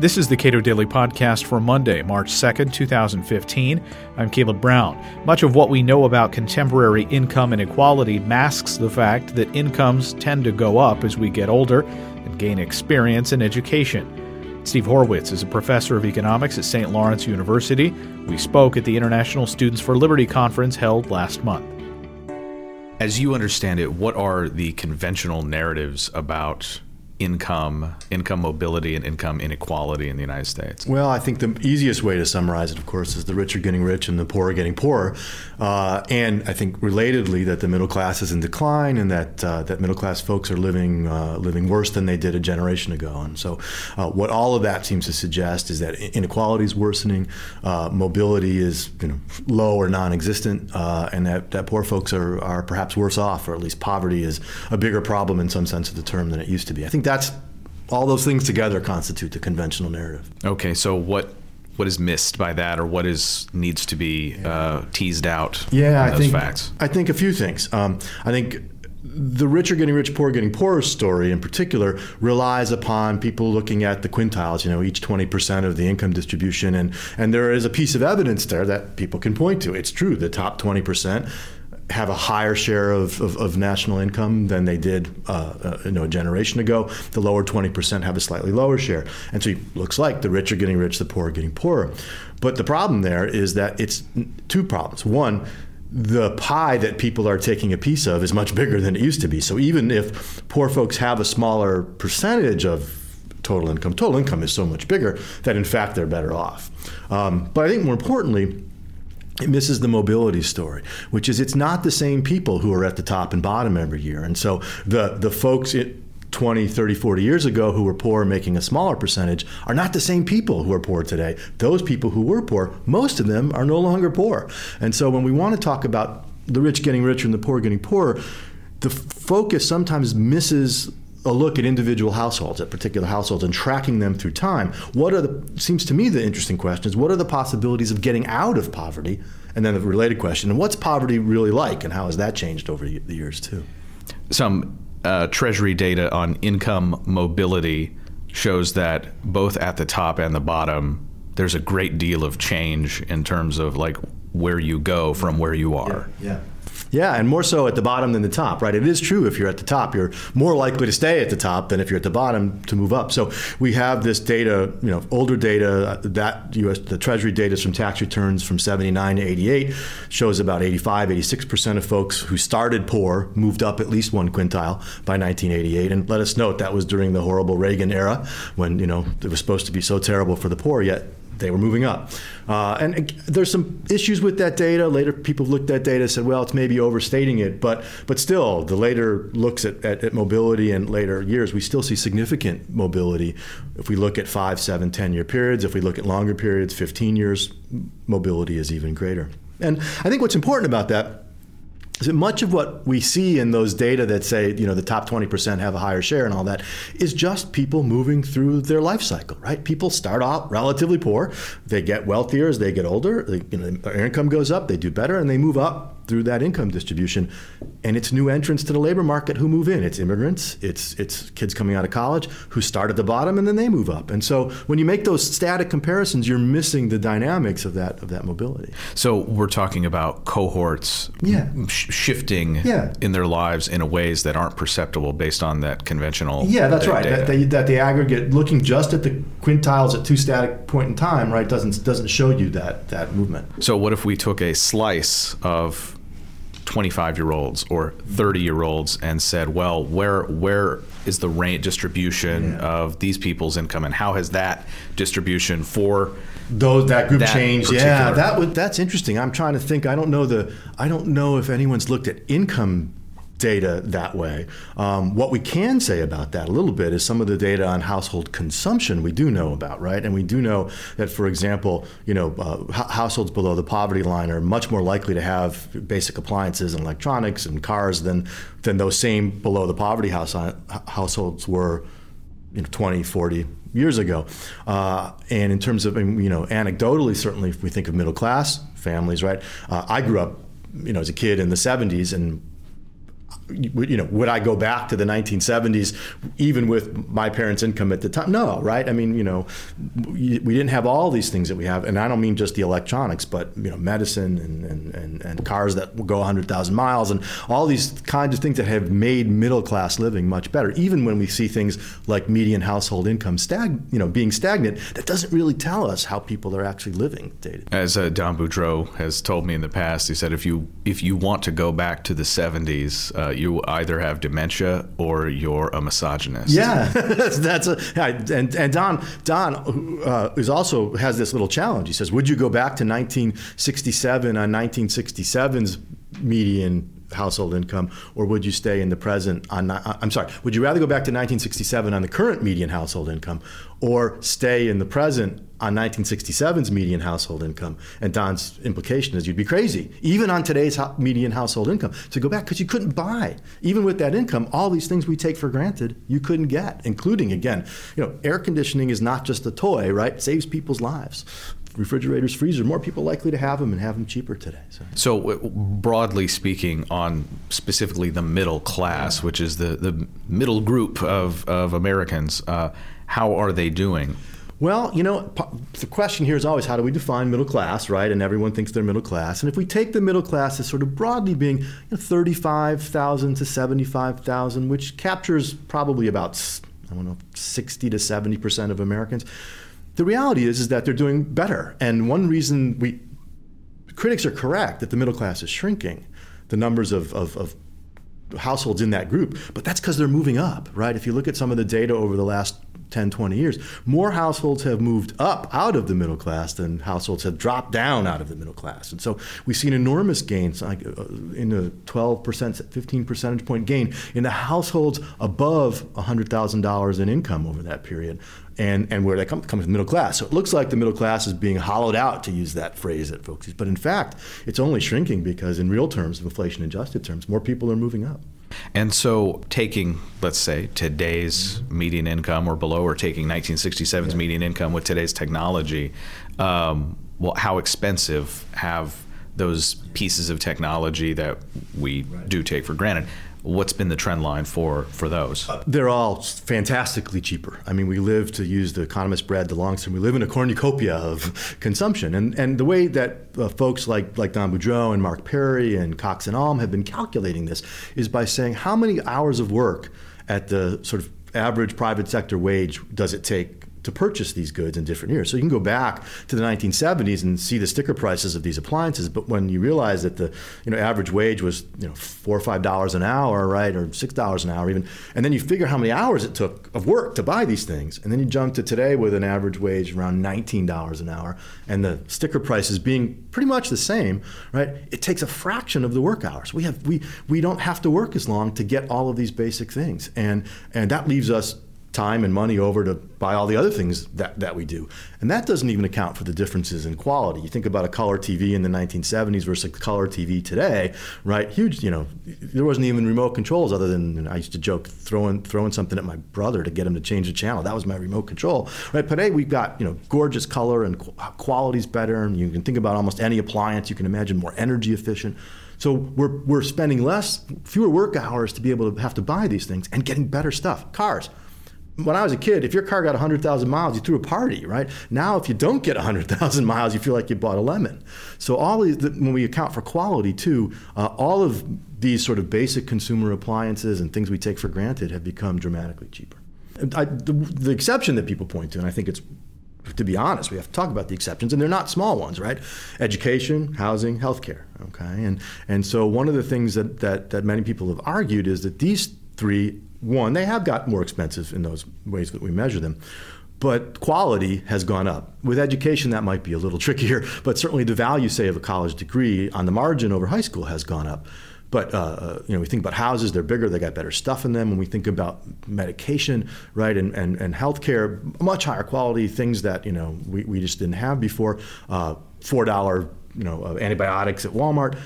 This is the Cato Daily Podcast for Monday, March 2nd, 2015. I'm Caleb Brown. Much of what we know about contemporary income inequality masks the fact that incomes tend to go up as we get older and gain experience and education. Steve Horwitz is a professor of economics at St. Lawrence University. We spoke at the International Students for Liberty conference held last month. As you understand it, what are the conventional narratives about income, income mobility, and income inequality in the United States? Well, I think the easiest way to summarize it, of course, is the rich are getting rich and the poor are getting poorer. Uh, and I think relatedly that the middle class is in decline and that uh, that middle class folks are living uh, living worse than they did a generation ago. And so, uh, what all of that seems to suggest is that inequality is worsening, uh, mobility is you know, low or non-existent, uh, and that, that poor folks are, are perhaps worse off, or at least poverty is a bigger problem in some sense of the term than it used to be. I think that's all those things together constitute the conventional narrative. Okay, so what what is missed by that, or what is needs to be uh, teased out? Yeah, I think facts. I think a few things. Um, I think the rich are getting rich, poor getting poorer story in particular relies upon people looking at the quintiles, you know, each 20% of the income distribution. And, and there is a piece of evidence there that people can point to. It's true, the top 20% have a higher share of, of, of, national income than they did uh, uh, you know, a generation ago. The lower 20% have a slightly lower share. And so it looks like the rich are getting rich, the poor are getting poorer. But the problem there is that it's two problems. One, the pie that people are taking a piece of is much bigger than it used to be. So even if poor folks have a smaller percentage of total income, total income is so much bigger that in fact they're better off. Um, but I think more importantly, it misses the mobility story, which is it's not the same people who are at the top and bottom every year. And so the, the folks it, 20, 30, 40 years ago who were poor making a smaller percentage are not the same people who are poor today. Those people who were poor, most of them are no longer poor. And so when we want to talk about the rich getting richer and the poor getting poorer, the focus sometimes misses a look at individual households, at particular households, and tracking them through time. What are the seems to me the interesting question is what are the possibilities of getting out of poverty? And then the related question, and what's poverty really like, and how has that changed over the years too? Some uh, Treasury data on income mobility shows that both at the top and the bottom, there's a great deal of change in terms of like where you go from where you are. yeah. yeah. Yeah, and more so at the bottom than the top, right? It is true if you're at the top, you're more likely to stay at the top than if you're at the bottom to move up. So we have this data, you know, older data, uh, that US, the Treasury data is from tax returns from 79 to 88 shows about 85, 86% of folks who started poor moved up at least one quintile by 1988. And let us note that was during the horrible Reagan era when, you know, it was supposed to be so terrible for the poor, yet they were moving up. Uh, and there's some issues with that data. Later, people looked at data and said, well, it's maybe overstating it. But but still, the later looks at, at, at, mobility in later years, we still see significant mobility. If we look at five, seven, 10 year periods, if we look at longer periods, 15 years, mobility is even greater. And I think what's important about that so much of what we see in those data that say you know the top 20% have a higher share and all that is just people moving through their life cycle right? People start out relatively poor. They get wealthier as they get older. They, you know, their income goes up. They do better and they move up through that income distribution. And it's new entrants to the labor market who move in. It's immigrants, it's it's kids coming out of college who start at the bottom and then they move up. And so when you make those static comparisons, you're missing the dynamics of that of that mobility. So we're talking about cohorts yeah. sh- shifting yeah. in their lives in ways that aren't perceptible based on that conventional Yeah, that's right. That, that, that the aggregate looking just at the quintiles at two static point in time, right, doesn't doesn't show you that that movement. So what if we took a slice of 25 year olds or 30 year olds and said, well, where where is the range distribution yeah. of these people's income and how has that distribution for those that group that changed? Yeah, that would that's interesting. I'm trying to think. I don't know the I don't know if anyone's looked at income data that way. Um, what we can say about that a little bit is some of the data on household consumption we do know about, right? And we do know that, for example, you know, uh, households below the poverty line are much more likely to have basic appliances and electronics and cars than than those same below the poverty house, uh, households were, you know, 20, 40 years ago. Uh, and in terms of, you know, anecdotally, certainly, if we think of middle class families, right? Uh, I grew up, you know, as a kid in the 70s, and you know, would I go back to the 1970s, even with my parents' income at the time? No, right? I mean, you know, we didn't have all these things that we have, and I don't mean just the electronics, but you know, medicine and and, and, and cars that will go 100,000 miles, and all these kinds of things that have made middle class living much better. Even when we see things like median household income stag, you know, being stagnant, that doesn't really tell us how people are actually living day to. As uh, Don Boudreau has told me in the past, he said if you if you want to go back to the 70s. Uh, you either have dementia or you're a misogynist. Yeah, that's a and and Don Don uh, is also has this little challenge. He says, "Would you go back to 1967 on 1967's median household income, or would you stay in the present on? Uh, I'm sorry. Would you rather go back to 1967 on the current median household income, or stay in the present on 1967's median household income. And Don's implication is you'd be crazy, even on today's median household income, to go back because you couldn't buy, even with that income, all these things we take for granted you couldn't get, including, again, you know, air conditioning is not just a toy, right? It saves people's lives refrigerators, freezers, more people likely to have them and have them cheaper today. So, so broadly speaking, on specifically the middle class, which is the, the middle group of, of Americans, uh, how are they doing? Well, you know, the question here is always how do we define middle class, right? And everyone thinks they're middle class. And if we take the middle class as sort of broadly being you know, 35,000 to 75,000, which captures probably about, I don't know, 60 to 70 percent of Americans, the reality is is that they're doing better. And one reason we critics are correct that the middle class is shrinking. The numbers of, of, of households in that group, but that's because they're moving up, right? If you look at some of the data over the last 10, 20 years, more households have moved up out of the middle class than households have dropped down out of the middle class. And so we've seen enormous gains, like uh, in the 12%, 15 percentage point gain in the households above $100,000 in income over that period. And, and where they come, from middle class. So it looks like the middle class is being hollowed out, to use that phrase that folks use. But in fact, it's only shrinking because, in real terms, inflation adjusted terms, more people are moving up. And so, taking, let's say, today's median income or below, or taking 1967's yeah. median income with today's technology, um, well, how expensive have those pieces of technology that we right. do take for granted? What's been the trend line for for those? Uh, they're all fantastically cheaper. I mean, we live to use the economist Brad DeLong's we live in a cornucopia of consumption, and and the way that uh, folks like like Don Boudreau and Mark Perry and Cox and Alm have been calculating this is by saying how many hours of work at the sort of average private sector wage does it take to purchase these goods in different years. So you can go back to the 1970s and see the sticker prices of these appliances, but when you realize that the you know average wage was you know four or five dollars an hour, right, or six dollars an hour even, and then you figure how many hours it took of work to buy these things, and then you jump to today with an average wage around nineteen dollars an hour, and the sticker prices being pretty much the same, right? It takes a fraction of the work hours. We have we we don't have to work as long to get all of these basic things, and and that leaves us time and money over to buy all the other things that, that we do. And that doesn't even account for the differences in quality. You think about a color TV in the 1970s versus a color TV today, right? Huge, you know, there wasn't even remote controls other than I used to joke throwing throwing something at my brother to get him to change the channel. That was my remote control. Right? Today we've got, you know, gorgeous color and uh, quality's better and you can think about almost any appliance you can imagine more energy efficient. So we're, we're spending less, fewer work hours to be able to have to buy these things and getting better stuff. Cars when I was a kid, if your car got 100,000 miles, you threw a party, right? Now, if you don't get 100,000 miles, you feel like you bought a lemon. So, all these, when we account for quality too, uh, all of these sort of basic consumer appliances and things we take for granted have become dramatically cheaper. I, the, the exception that people point to, and I think it's to be honest, we have to talk about the exceptions, and they're not small ones, right? Education, housing, healthcare. Okay, and and so one of the things that that, that many people have argued is that these three one, they have got more expensive in those ways that we measure them. But quality has gone up. With education, that might be a little trickier, but certainly the value, say, of a college degree on the margin over high school has gone up. But uh, uh, you know, we think about houses; they're bigger, they got better stuff in them. When we think about medication, right, and and, and healthcare, much higher quality things that you know we, we just didn't have before. Uh, Four dollar you know antibiotics at Walmart.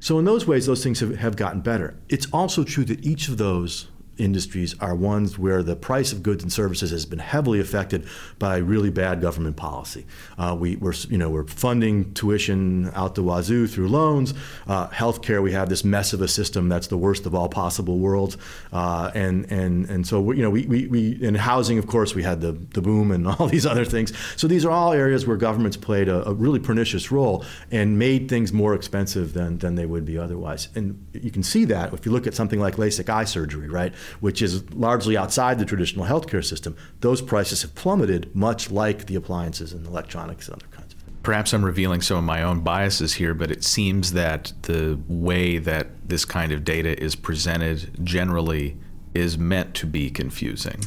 So in those ways, those things have, have gotten better. It's also true that each of those industries are ones where the price of goods and services has been heavily affected by really bad government policy. Uh, we, are you know, we're funding tuition out the wazoo through loans. Uh, healthcare, we have this mess of a system that's the worst of all possible worlds. Uh, and, and, and so, you know, we, we, we, in housing, of course, we had the, the boom and all these other things. So these are all areas where governments played a, a really pernicious role and made things more expensive than, than they would be otherwise. And you can see that if you look at something like LASIK eye surgery, right? Which is largely outside the traditional healthcare system, those prices have plummeted, much like the appliances and electronics and other kinds. Perhaps I'm revealing some of my own biases here, but it seems that the way that this kind of data is presented generally is meant to be confusing.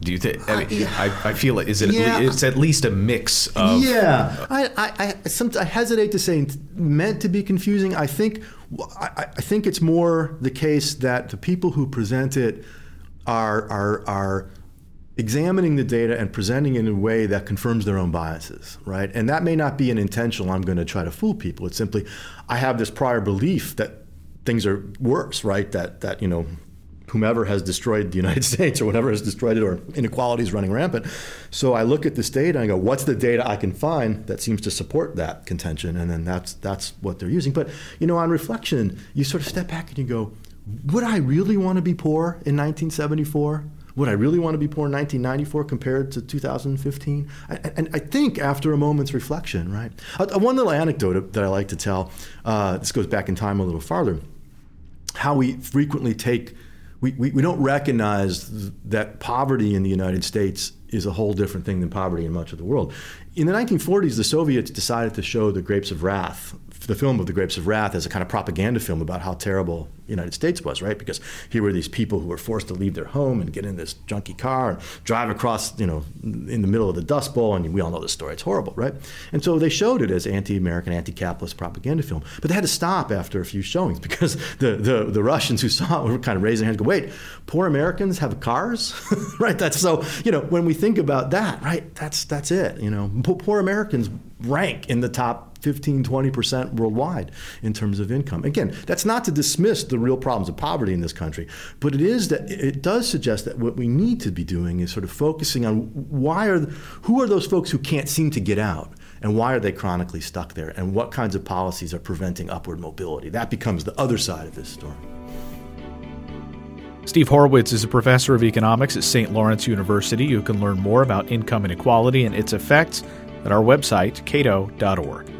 Do you think? I, mean, I, I, feel it. Is it? Yeah. it's at least a mix of. Yeah, I, I, I, some, I hesitate to say meant to be confusing. I think, I, I think it's more the case that the people who present it are are are examining the data and presenting it in a way that confirms their own biases, right? And that may not be an intentional. I'm going to try to fool people. It's simply, I have this prior belief that things are worse, right? That that you know whomever has destroyed the United States or whatever has destroyed it or inequality is running rampant. So I look at this data and I go, what's the data I can find that seems to support that contention? And then that's that's what they're using. But you know, on reflection, you sort of step back and you go, would I really want to be poor in 1974? Would I really want to be poor in 1994 compared to 2015? And I think after a moment's reflection, right? One little anecdote that I like to tell, uh, this goes back in time a little farther, how we frequently take we, we, don't recognize that poverty in the United States is a whole different thing than poverty in much of the world. In the 1940s, the Soviets decided to show the Grapes of Wrath the film of the Grapes of Wrath as a kind of propaganda film about how terrible the United States was, right? Because here were these people who were forced to leave their home and get in this junky car and drive across, you know, in the middle of the Dust Bowl, and we all know the story. It's horrible, right? And so they showed it as anti-American, anti-capitalist propaganda film, but they had to stop after a few showings because the the, the Russians who saw it were kind of raising their hands, go, wait, poor Americans have cars, right? That's so, you know, when we think about that, right? That's that's it, you know, poor Americans rank in the top 15, 20% worldwide in terms of income. Again, that's not to dismiss the real problems of poverty in this country, but it is that it does suggest that what we need to be doing is sort of focusing on why are who are those folks who can't seem to get out and why are they chronically stuck there and what kinds of policies are preventing upward mobility. That becomes the other side of this story. Steve Horwitz is a professor of economics at St. Lawrence University. You can learn more about income inequality and its effects at our website, cato.org.